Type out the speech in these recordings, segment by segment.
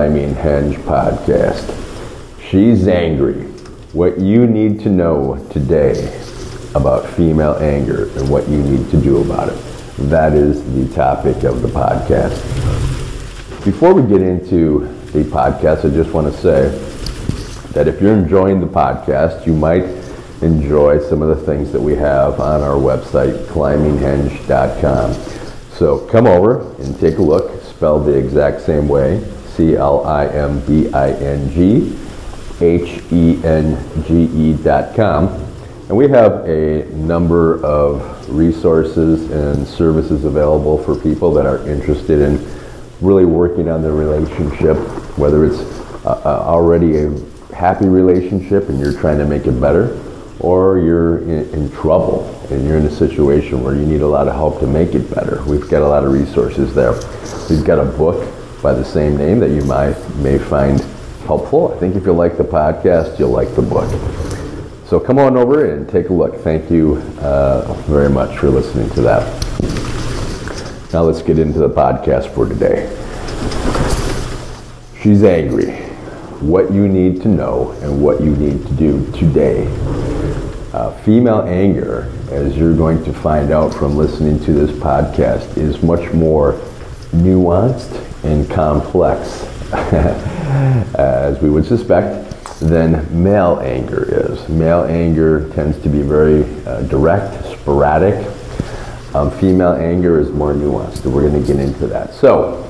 Climbing Henge podcast. She's angry. What you need to know today about female anger and what you need to do about it. That is the topic of the podcast. Before we get into the podcast, I just want to say that if you're enjoying the podcast, you might enjoy some of the things that we have on our website, climbinghenge.com. So come over and take a look, spelled the exact same way C L I M B I N G H E N G E dot com. And we have a number of resources and services available for people that are interested in really working on their relationship, whether it's uh, uh already a happy relationship and you're trying to make it better, or you're in, in, trouble and you're in a situation where you need a lot of help to make it better. We've got a lot of resources there. We've got a book by the same name that you might may find helpful. I think if you like the podcast, you'll like the book. So come on over and take a look. Thank you uh, very much for listening to that. Now let's get into the podcast for today. She's angry. What you need to know and what you need to do today uh, female anger, as you're going to find out from listening to this podcast, is much more nuanced and complex, as we would suspect, than male anger is. Male anger tends to be very uh, direct, sporadic. Um, female anger is more nuanced, and we're going to get into that. So,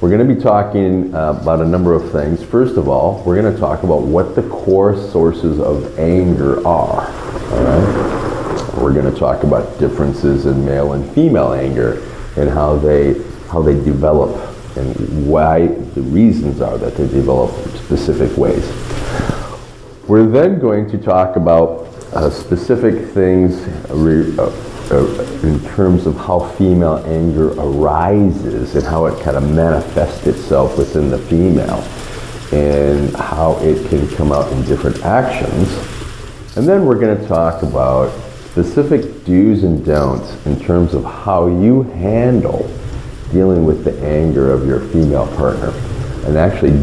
we're going to be talking uh, about a number of things. First of all, we're going to talk about what the core sources of anger are. All right? We're going to talk about differences in male and female anger and how they how they develop and why the reasons are that they develop specific ways. We're then going to talk about uh, specific things re, uh, uh, in terms of how female anger arises and how it kind of manifests itself within the female and how it can come out in different actions and then we're going to talk about specific do's and don'ts in terms of how you handle dealing with the anger of your female partner and actually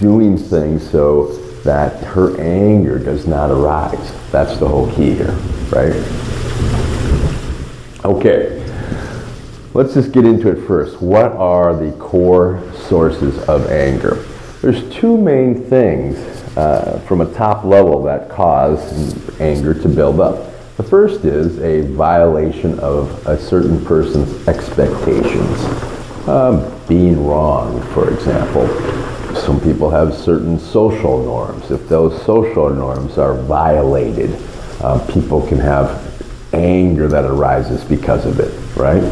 doing things so that her anger does not arise. That's the whole key here, right? Okay, let's just get into it first. What are the core sources of anger? There's two main things uh, from a top level that cause anger to build up. The first is a violation of a certain person's expectations. Um, being wrong, for example. Some people have certain social norms. If those social norms are violated, uh, people can have anger that arises because of it, right?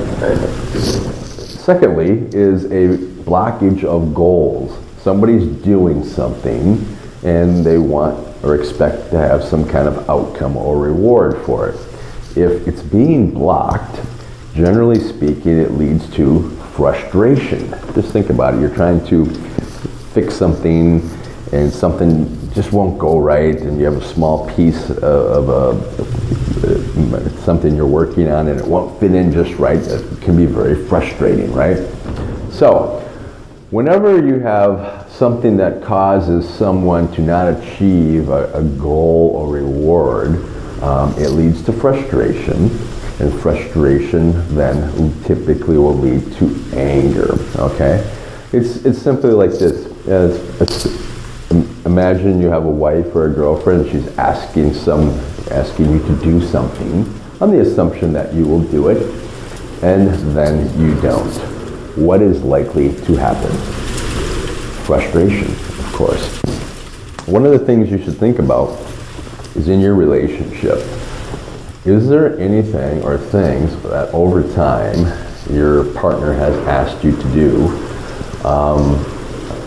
Secondly, is a blockage of goals. Somebody's doing something and they want or expect to have some kind of outcome or reward for it. If it's being blocked, generally speaking, it leads to frustration. Just think about it. You're trying to fix something and something just won't go right, and you have a small piece of, a, uh, something you're working on and it won't fit in just right. It can be very frustrating, right? So, whenever you have something that causes someone to not achieve a, a goal or reward, um, it leads to frustration. And frustration then typically will lead to anger. Okay? It's, it's simply like this. It's, imagine you have a wife or a girlfriend, she's asking some asking you to do something on the assumption that you will do it, and then you don't. What is likely to happen? Frustration, of course. One of the things you should think about is in your relationship. Is there anything or things that over time your partner has asked you to do um,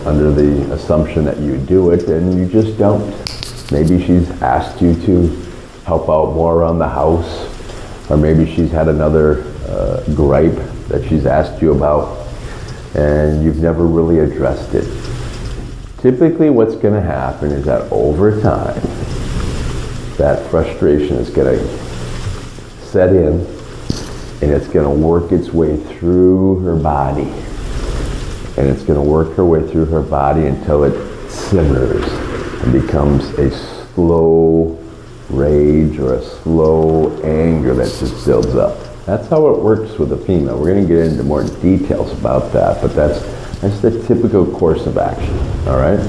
under the assumption that you do it and you just don't? Maybe she's asked you to help out more around the house, or maybe she's had another uh, gripe that she's asked you about and you've never really addressed it. Typically what's going to happen is that over time, that frustration is going to set in and it's going to work its way through her body. and it's going to work her way through her body until it simmers and becomes a slow rage or a slow anger that just builds up. That's how it works with a female. We're going to get into more details about that, but that's, that's the typical course of action, all right?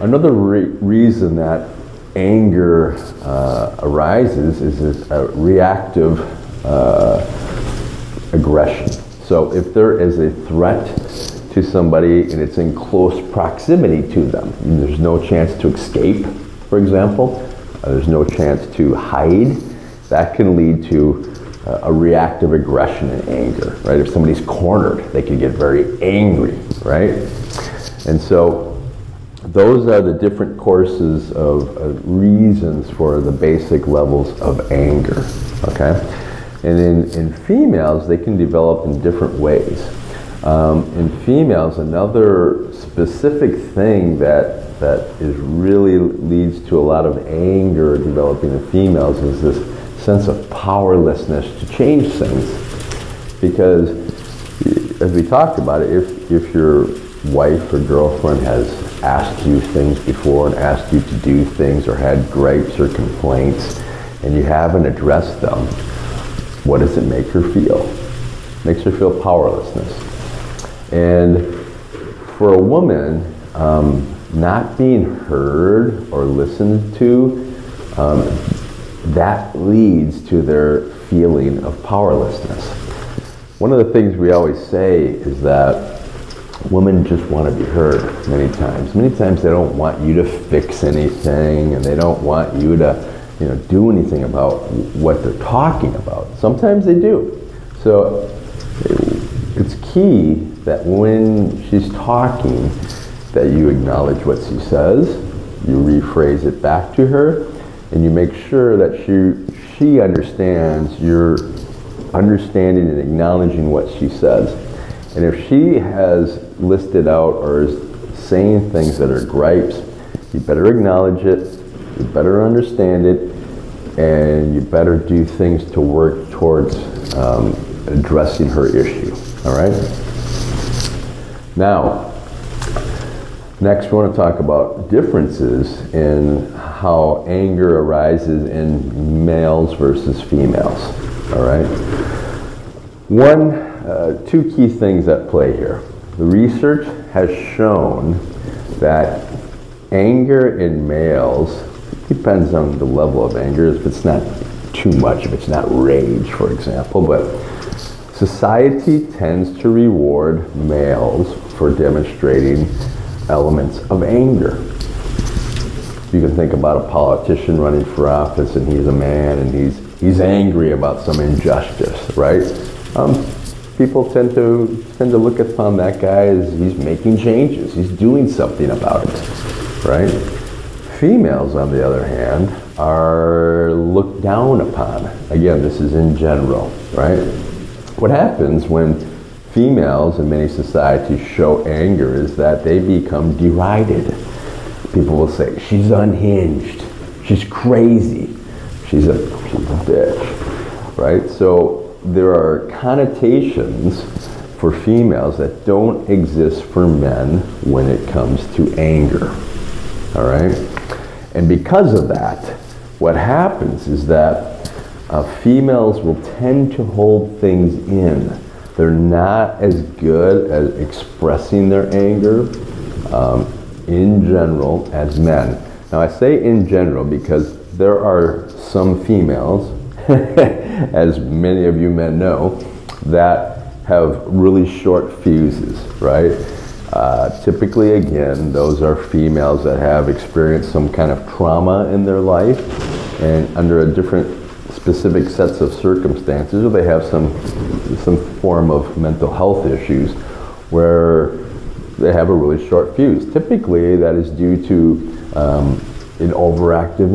Another re reason that anger uh, arises is a reactive uh, aggression. So if there is a threat to somebody and it's in close proximity to them, there's no chance to escape, for example, uh, there's no chance to hide, that can lead to a reactive aggression and anger, right? If somebody's cornered, they can get very angry, right? And so those are the different courses of reasons for the basic levels of anger, okay? And in, in females, they can develop in different ways. Um, in females, another specific thing that, that is really leads to a lot of anger developing in females is this sense of powerlessness to change things. Because, as we talked about it, if, if your wife or girlfriend has asked you things before and asked you to do things or had gripes or complaints and you haven't addressed them, what does it make her feel? It makes her feel powerlessness. And for a woman, um, not being heard or listened to, um, that leads to their feeling of powerlessness. One of the things we always say is that women just want to be heard many times. Many times they don't want you to fix anything and they don't want you to you know, do anything about what they're talking about. Sometimes they do. So it's key that when she's talking, that you acknowledge what she says, you rephrase it back to her, and you make sure that she she understands you're understanding and acknowledging what she says. And if she has listed out or is saying things that are gripes, you better acknowledge it, you better understand it, and you better do things to work towards um, addressing her issue. All right? Now, next we want to talk about differences in how anger arises in males versus females. All right? One, uh, two key things at play here. The research has shown that anger in males depends on the level of anger. If it's not too much, if it's not rage, for example, but society tends to reward males for demonstrating elements of anger. You can think about a politician running for office and he's a man and he's, he's angry about some injustice, right? Um, people tend to, tend to look upon that guy as he's making changes, he's doing something about it, right? Females, on the other hand, are looked down upon. Again, this is in general, right? What happens when females in many societies show anger is that they become derided. People will say, she's unhinged, she's crazy, she's a, she's a bitch, right? So there are connotations for females that don't exist for men when it comes to anger, all right? And because of that, what happens is that uh, females will tend to hold things in. They're not as good at expressing their anger um, in general as men. Now, I say in general because there are some females, as many of you men know, that have really short fuses, right? Uh, typically, again, those are females that have experienced some kind of trauma in their life and under a different specific sets of circumstances, or they have some, some form of mental health issues where they have a really short fuse. Typically, that is due to um, an overactive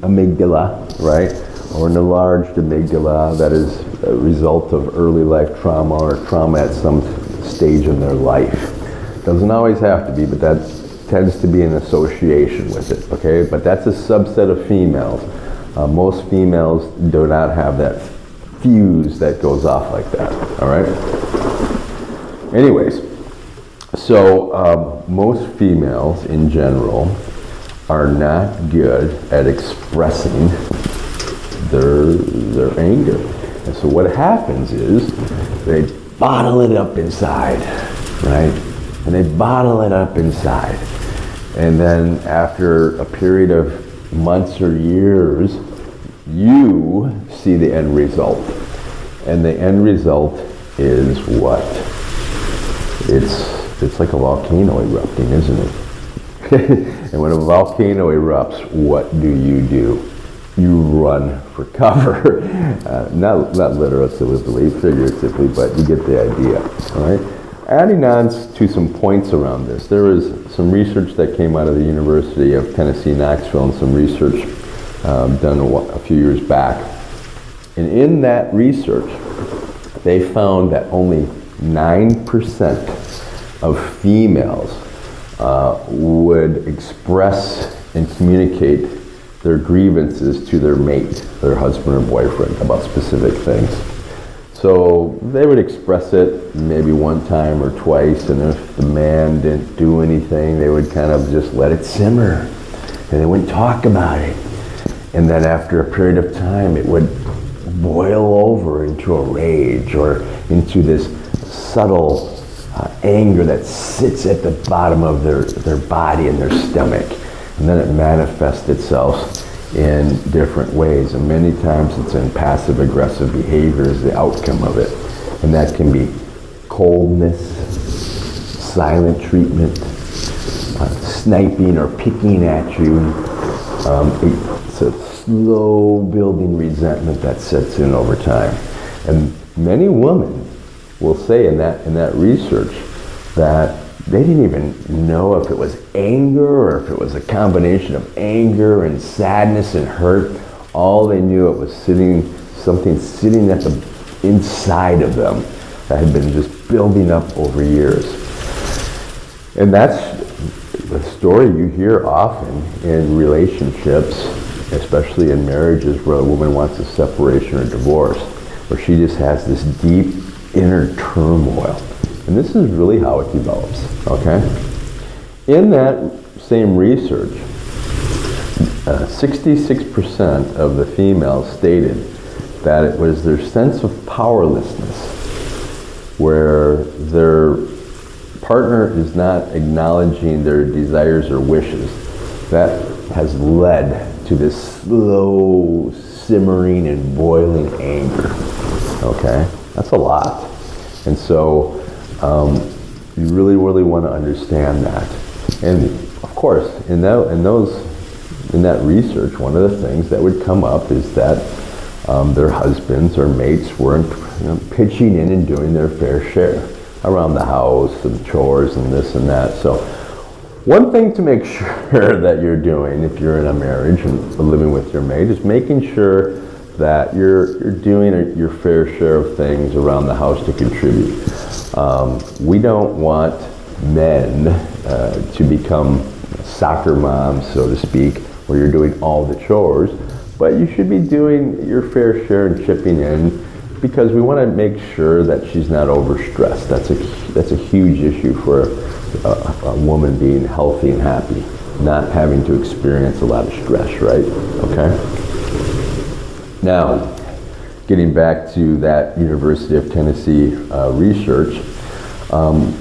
amygdala, right? Or an enlarged amygdala that is a result of early life trauma or trauma at some stage in their life. Doesn't always have to be, but that tends to be an association with it, okay? But that's a subset of females. Uh, most females do not have that fuse that goes off like that, all right? anyways, so um, most females in general are not good at expressing their their anger. And so what happens is they bottle it up inside, right? And they bottle it up inside. And then after a period of months or years, you see the end result. And the end result is what? It's it's like a volcano erupting, isn't it? and when a volcano erupts, what do you do? You run for cover. Uh, not, not literally, figuratively, but you get the idea. Right? Adding on to some points around this, there was some research that came out of the University of Tennessee, Knoxville, and some research um, done a, a few years back. And in that research, they found that only 9% of females uh, would express and communicate their grievances to their mate, their husband or boyfriend, about specific things. So they would express it maybe one time or twice, and if the man didn't do anything, they would kind of just let it simmer, and they wouldn't talk about it. And then after a period of time, it would boil over into a rage or into this subtle anger that sits at the bottom of their, their body and their stomach. And then it manifests itself in different ways. And many times it's in passive aggressive behavior as the outcome of it. And that can be coldness, silent treatment, uh, sniping or picking at you. Um, it's a slow building resentment that sets in over time. And many women will say in that, in that research that they didn't even know if it was anger or if it was a combination of anger and sadness and hurt. All they knew it was sitting, something sitting at the inside of them that had been just building up over years. And that's the story you hear often in relationships, especially in marriages where a woman wants a separation or divorce, where she just has this deep inner turmoil. And this is really how it develops, okay? In that same research, 66% uh, of the females stated that it was their sense of powerlessness where their partner is not acknowledging their desires or wishes. That has led to this slow simmering and boiling anger. Okay? That's a lot. And so um, you really, really want to understand that. And of course, in, that, in, those, in that research, one of the things that would come up is that um, their husbands or mates weren't you know, pitching in and doing their fair share around the house and chores and this and that. So one thing to make sure that you're doing if you're in a marriage and living with your mate is making sure that you're, you're doing your fair share of things around the house to contribute. Um, we don't want men uh, to become soccer moms, so to speak, where you're doing all the chores, but you should be doing your fair share and chipping in because we want to make sure that she's not overstressed. That's a, that's a huge issue for a, a woman being healthy and happy, not having to experience a lot of stress, right? Okay? Now, getting back to that University of Tennessee uh, research, um,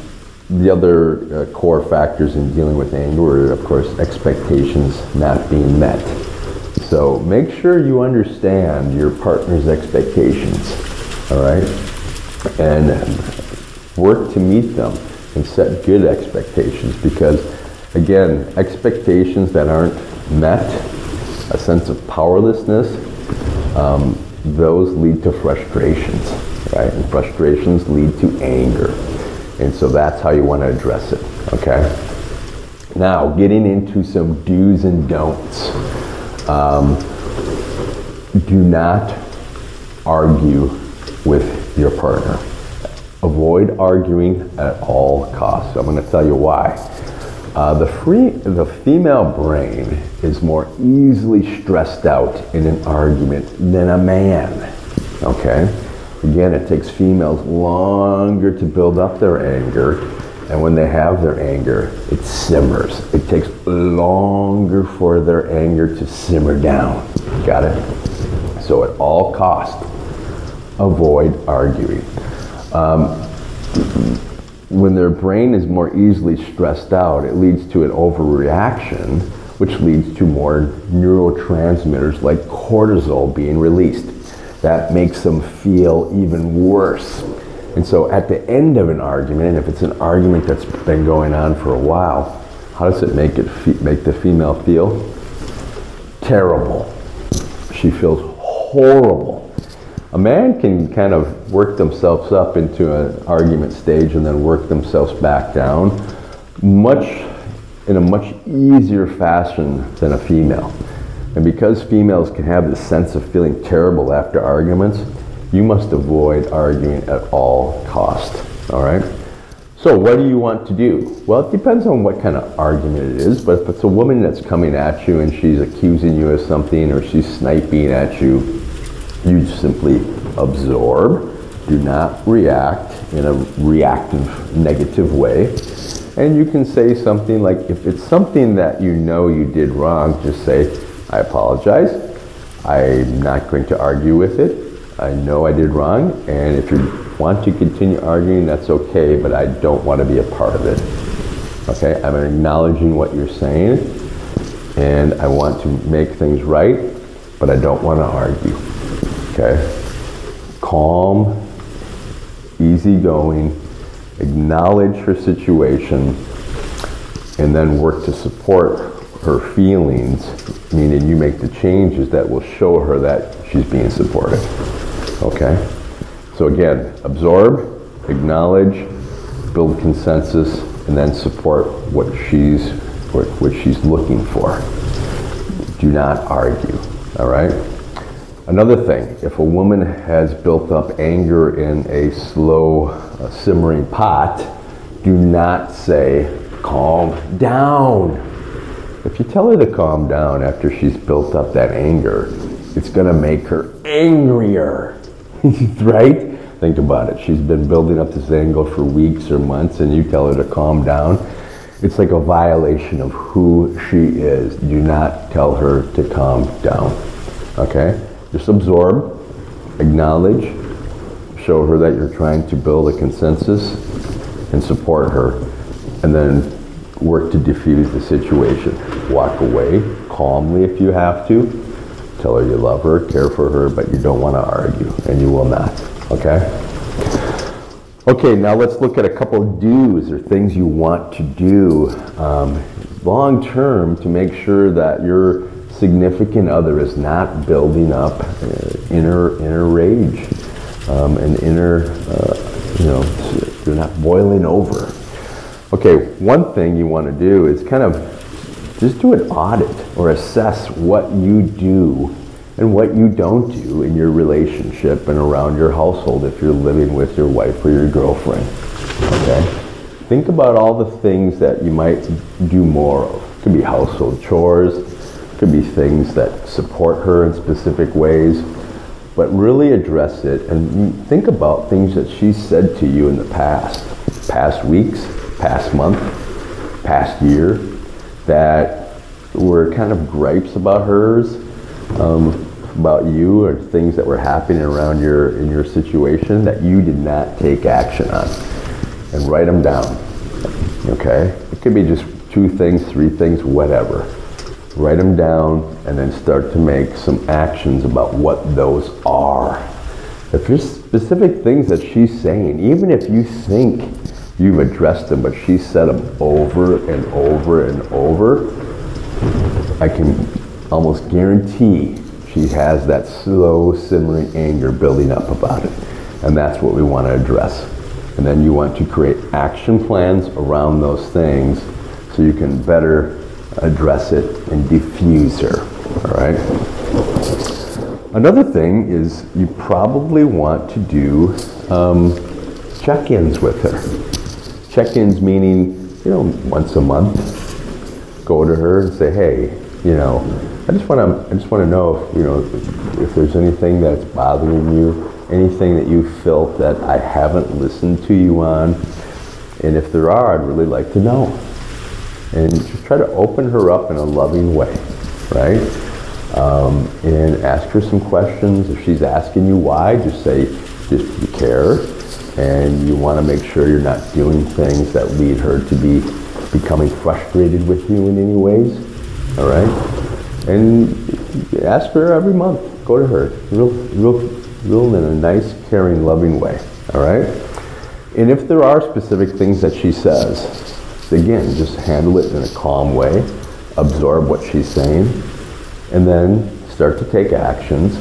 the other uh, core factors in dealing with anger are, of course, expectations not being met. So make sure you understand your partner's expectations, all right? And work to meet them and set good expectations because, again, expectations that aren't met, a sense of powerlessness, um, those lead to frustrations, right? And frustrations lead to anger. And so that's how you want to address it, okay? Now, getting into some do's and don'ts. Um, do not argue with your partner. Avoid arguing at all costs. I'm going to tell you why. Uh, the, free, the female brain is more easily stressed out in an argument than a man. Okay? Again, it takes females longer to build up their anger, and when they have their anger, it simmers. It takes longer for their anger to simmer down. Got it? So at all costs, avoid arguing. Um, when their brain is more easily stressed out, it leads to an overreaction, which leads to more neurotransmitters like cortisol being released. That makes them feel even worse. And so at the end of an argument, and if it's an argument that's been going on for a while, how does it make it make the female feel? Terrible. She feels horrible. A man can kind of work themselves up into an argument stage and then work themselves back down much in a much easier fashion than a female. And because females can have this sense of feeling terrible after arguments, you must avoid arguing at all cost. All right? So what do you want to do? Well, it depends on what kind of argument it is, but if it's a woman that's coming at you and she's accusing you of something or she's sniping at you, you simply absorb, do not react in a reactive, negative way. And you can say something like, if it's something that you know you did wrong, just say, I apologize. I'm not going to argue with it. I know I did wrong, and if you want to continue arguing, that's okay, but I don't want to be a part of it. Okay, I'm acknowledging what you're saying, and I want to make things right, but I don't want to argue. Okay? Calm, easygoing, acknowledge her situation, and then work to support her feelings, meaning you make the changes that will show her that she's being supported. Okay? So again, absorb, acknowledge, build consensus, and then support what she's what, what she's looking for. Do not argue. All right? Another thing, if a woman has built up anger in a slow uh, simmering pot, do not say, calm down. If you tell her to calm down after she's built up that anger, it's going to make her angrier. right? Think about it. She's been building up this anger for weeks or months, and you tell her to calm down. It's like a violation of who she is. Do not tell her to calm down. Okay? Just absorb, acknowledge, show her that you're trying to build a consensus, and support her, and then work to diffuse the situation. Walk away calmly if you have to. Tell her you love her, care for her, but you don't want to argue, and you will not. Okay? Okay, now let's look at a couple of do's or things you want to do um, long term to make sure that your significant other is not building up uh, inner inner rage um, and inner, uh, you know, you're not boiling over. Okay, one thing you want to do is kind of just do an audit or assess what you do and what you don't do in your relationship and around your household if you're living with your wife or your girlfriend. Okay? Think about all the things that you might do more of. It could be household chores, could be things that support her in specific ways, but really address it and think about things that she said to you in the past, past weeks, past month, past year, that were kind of gripes about hers, um, about you, or things that were happening around your in your situation that you did not take action on, and write them down. Okay, it could be just two things, three things, whatever. Write them down, and then start to make some actions about what those are. If there's specific things that she's saying, even if you think you've addressed them, but she said them over and over and over, I can almost guarantee she has that slow simmering anger building up about it. And that's what we want to address. And then you want to create action plans around those things so you can better address it and diffuse her. All right? Another thing is you probably want to do um, check ins with her. Check-ins meaning, you know, once a month, go to her and say, hey, you know, I just want to, I just want to know if, you know, if, if there's anything that's bothering you, anything that you felt that I haven't listened to you on? And if there are, I'd really like to know. And just try to open her up in a loving way, right? Um, and ask her some questions. If she's asking you why, just say, just you care, and you want to make sure you're not doing things that lead her to be becoming frustrated with you in any ways. All right? And ask her every month. Go to her. Real, real, real in a nice, caring, loving way. All right? And if there are specific things that she says, again, just handle it in a calm way, absorb what she's saying, and then start to take actions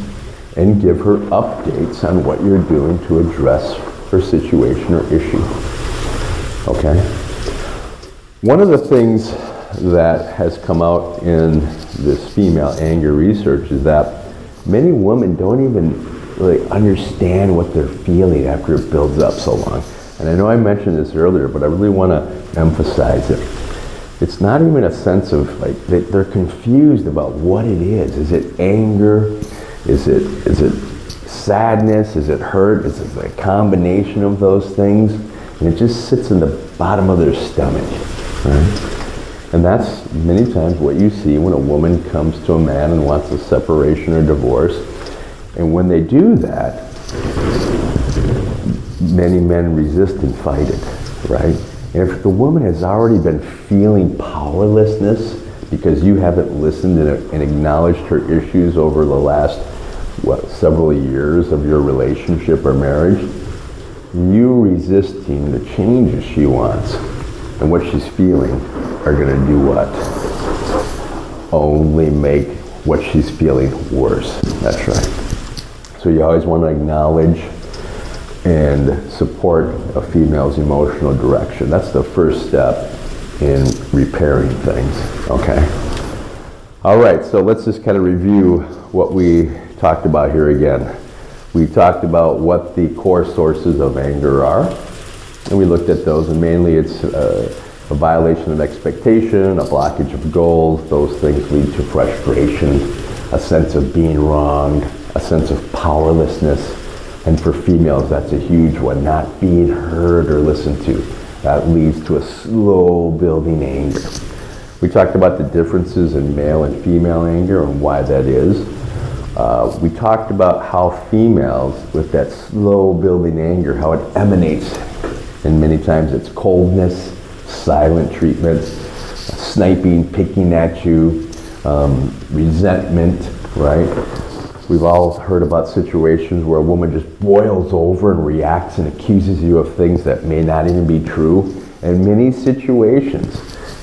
and give her updates on what you're doing to address her situation or issue. Okay? One of the things that has come out in this female anger research is that many women don't even really understand what they're feeling after it builds up so long. And I know I mentioned this earlier, but I really want to emphasize it. It's not even a sense of like they, they're confused about what it is. Is it anger? Is it is it sadness? Is it hurt? Is it a combination of those things? And it just sits in the bottom of their stomach. Right? And that's many times what you see when a woman comes to a man and wants a separation or divorce. And when they do that, many men resist and fight it, right? And if the woman has already been feeling powerlessness because you haven't listened and, acknowledged her issues over the last, what, several years of your relationship or marriage, you resisting the changes she wants and what she's feeling are going to do what? Only make what she's feeling worse. That's right. So you always want to acknowledge and support a female's emotional direction. That's the first step in repairing things, okay? All right, so let's just kind of review what we talked about here again. We talked about what the core sources of anger are, and we looked at those, and mainly it's uh, a violation of expectation, a blockage of goals. Those things lead to frustration, a sense of being wronged, a sense of powerlessness, and for females, that's a huge one, not being heard or listened to. That leads to a slow building anger. We talked about the differences in male and female anger and why that is. Uh, we talked about how females, with that slow building anger, how it emanates. And many times it's coldness, silent treatment, sniping, picking at you, um, resentment, right? We've all heard about situations where a woman just boils over and reacts and accuses you of things that may not even be true. In many situations,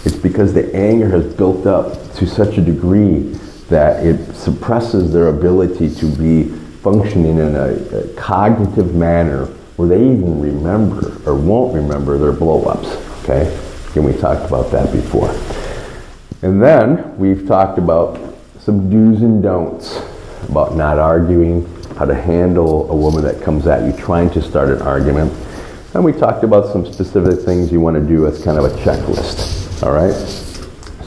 it's because the anger has built up to such a degree that it suppresses their ability to be functioning in a, a cognitive manner where they even remember or won't remember their blow-ups. Okay, and we talked about that before. And then we've talked about some do's and don'ts about not arguing, how to handle a woman that comes at you trying to start an argument. And we talked about some specific things you want to do as kind of a checklist. All right?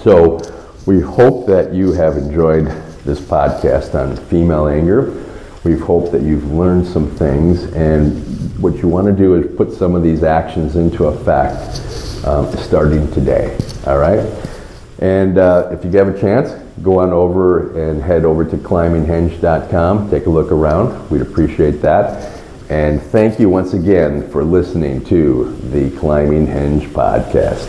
So we hope that you have enjoyed this podcast on female anger. We hope that you've learned some things, and what you want to do is put some of these actions into effect um, starting today. All right? And uh, if you have a chance, go on over and head over to climbinghenge.com. Take a look around. We'd appreciate that. And thank you once again for listening to the Climbing Henge podcast.